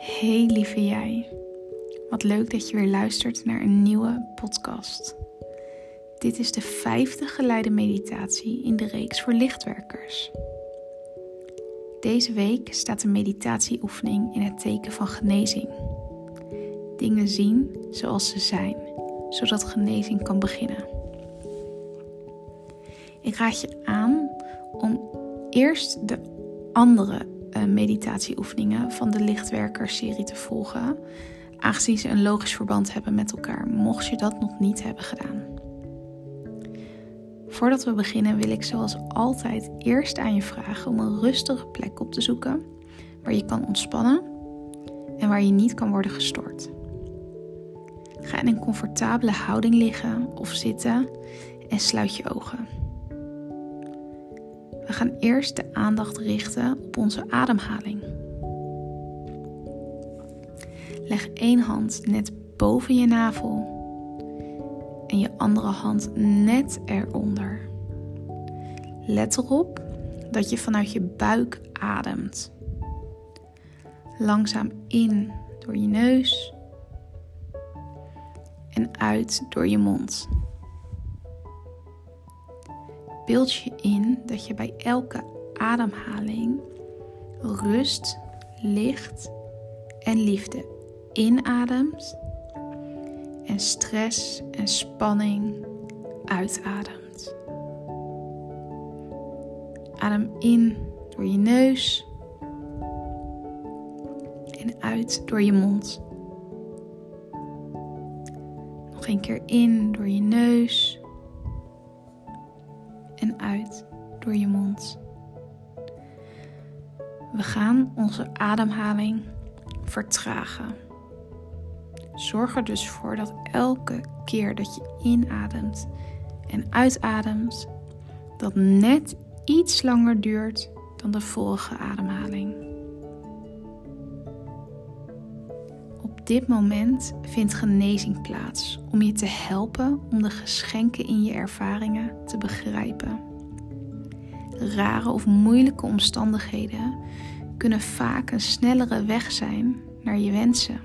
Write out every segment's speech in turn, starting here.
Hey lieve jij. Wat leuk dat je weer luistert naar een nieuwe podcast. Dit is de vijfde geleide meditatie in de reeks voor lichtwerkers. Deze week staat de meditatieoefening in het teken van genezing. Dingen zien zoals ze zijn, zodat genezing kan beginnen. Ik raad je aan om eerst de andere uh, meditatieoefeningen van de Lichtwerker-serie te volgen, aangezien ze een logisch verband hebben met elkaar, mocht je dat nog niet hebben gedaan. Voordat we beginnen wil ik zoals altijd eerst aan je vragen om een rustige plek op te zoeken waar je kan ontspannen en waar je niet kan worden gestoord. Ga in een comfortabele houding liggen of zitten en sluit je ogen. We gaan eerst de aandacht richten op onze ademhaling. Leg één hand net boven je navel en je andere hand net eronder. Let erop dat je vanuit je buik ademt. Langzaam in door je neus en uit door je mond beeld je in dat je bij elke ademhaling rust, licht en liefde inademt en stress en spanning uitademt. Adem in door je neus en uit door je mond. Nog een keer in door je neus uit door je mond. We gaan onze ademhaling vertragen. Zorg er dus voor dat elke keer dat je inademt en uitademt, dat net iets langer duurt dan de vorige ademhaling. Dit moment vindt genezing plaats om je te helpen om de geschenken in je ervaringen te begrijpen. Rare of moeilijke omstandigheden kunnen vaak een snellere weg zijn naar je wensen.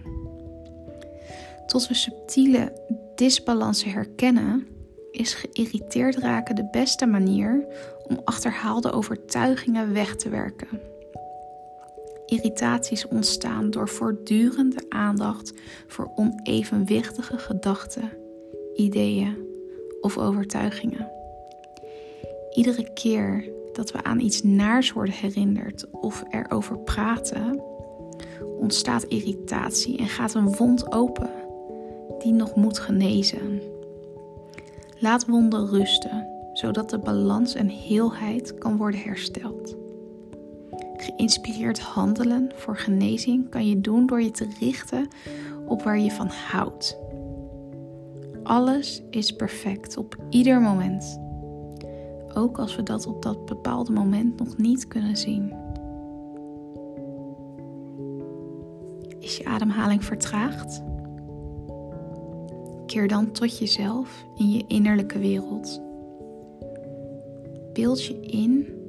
Tot we subtiele disbalansen herkennen, is geïrriteerd raken de beste manier om achterhaalde overtuigingen weg te werken. Irritaties ontstaan door voortdurende aandacht voor onevenwichtige gedachten, ideeën of overtuigingen. Iedere keer dat we aan iets naars worden herinnerd of erover praten, ontstaat irritatie en gaat een wond open die nog moet genezen. Laat wonden rusten, zodat de balans en heelheid kan worden hersteld. Geïnspireerd handelen voor genezing kan je doen door je te richten op waar je van houdt. Alles is perfect op ieder moment. Ook als we dat op dat bepaalde moment nog niet kunnen zien. Is je ademhaling vertraagd? Keer dan tot jezelf in je innerlijke wereld. Beeld je in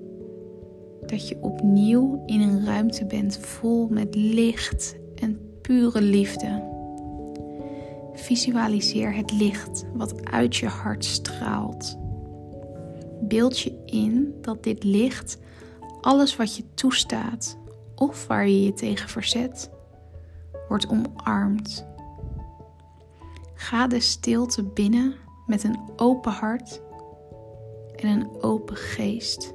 dat je opnieuw in een ruimte bent vol met licht en pure liefde. Visualiseer het licht wat uit je hart straalt. Beeld je in dat dit licht alles wat je toestaat of waar je je tegen verzet, wordt omarmd. Ga de stilte binnen met een open hart en een open geest.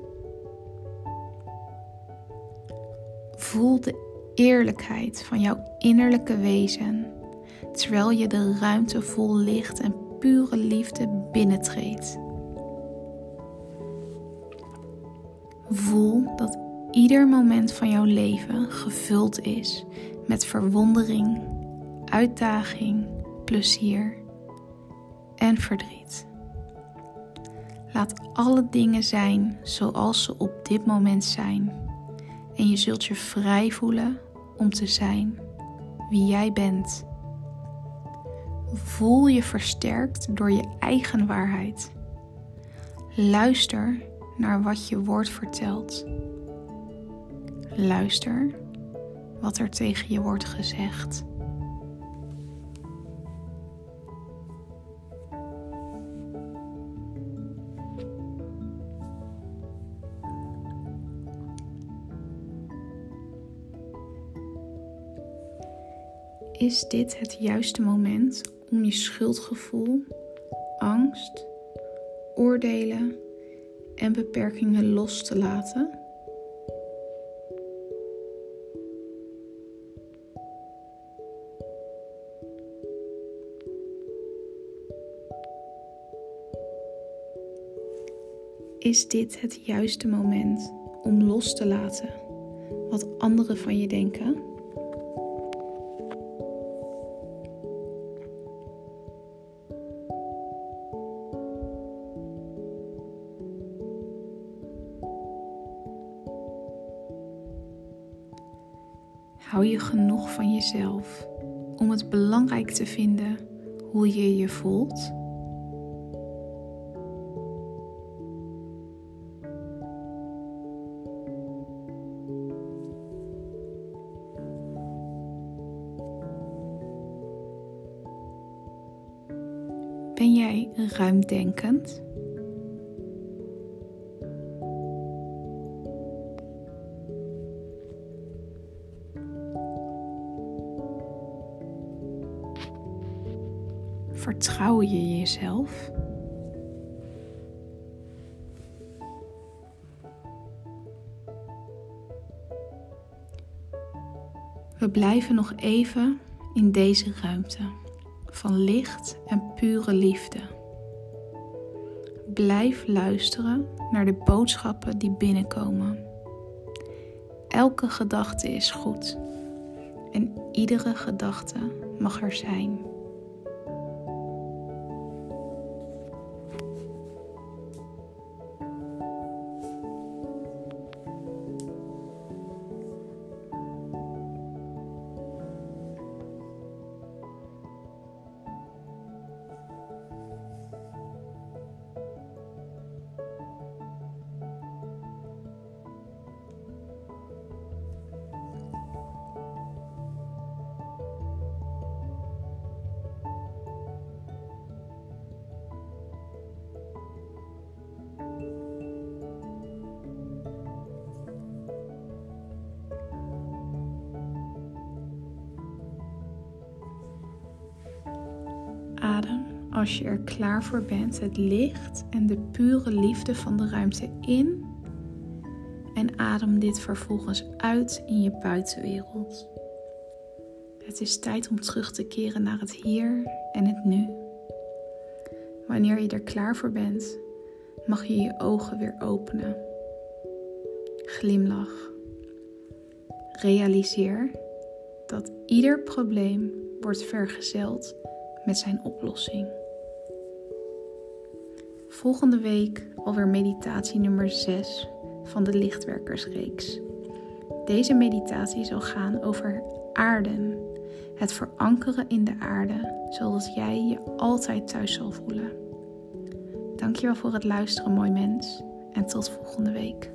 Voel de eerlijkheid van jouw innerlijke wezen terwijl je de ruimte vol licht en pure liefde binnentreedt. Voel dat ieder moment van jouw leven gevuld is met verwondering, uitdaging, plezier en verdriet. Laat alle dingen zijn zoals ze op dit moment zijn en je zult je vrij voelen om te zijn wie jij bent. Voel je versterkt door je eigen waarheid. Luister naar wat je woord vertelt. Luister wat er tegen je wordt gezegd. Is dit het juiste moment om je schuldgevoel, angst, oordelen en beperkingen los te laten? Is dit het juiste moment om los te laten wat anderen van je denken? Hou je genoeg van jezelf om het belangrijk te vinden hoe je je voelt? Ben jij ruimdenkend? Vertrouw je jezelf? We blijven nog even in deze ruimte van licht en pure liefde. Blijf luisteren naar de boodschappen die binnenkomen. Elke gedachte is goed en iedere gedachte mag er zijn. Als je er klaar voor bent het licht en de pure liefde van de ruimte in en adem dit vervolgens uit in je buitenwereld. Het is tijd om terug te keren naar het hier en het nu. Wanneer je er klaar voor bent, mag je je ogen weer openen. Glimlach. Realiseer dat ieder probleem wordt vergezeld met zijn oplossing. Volgende week alweer meditatie nummer 6 van de Lichtwerkersreeks. Deze meditatie zal gaan over aarden, het verankeren in de aarde, zodat jij je altijd thuis zal voelen. Dankjewel voor het luisteren, mooi mens, en tot volgende week.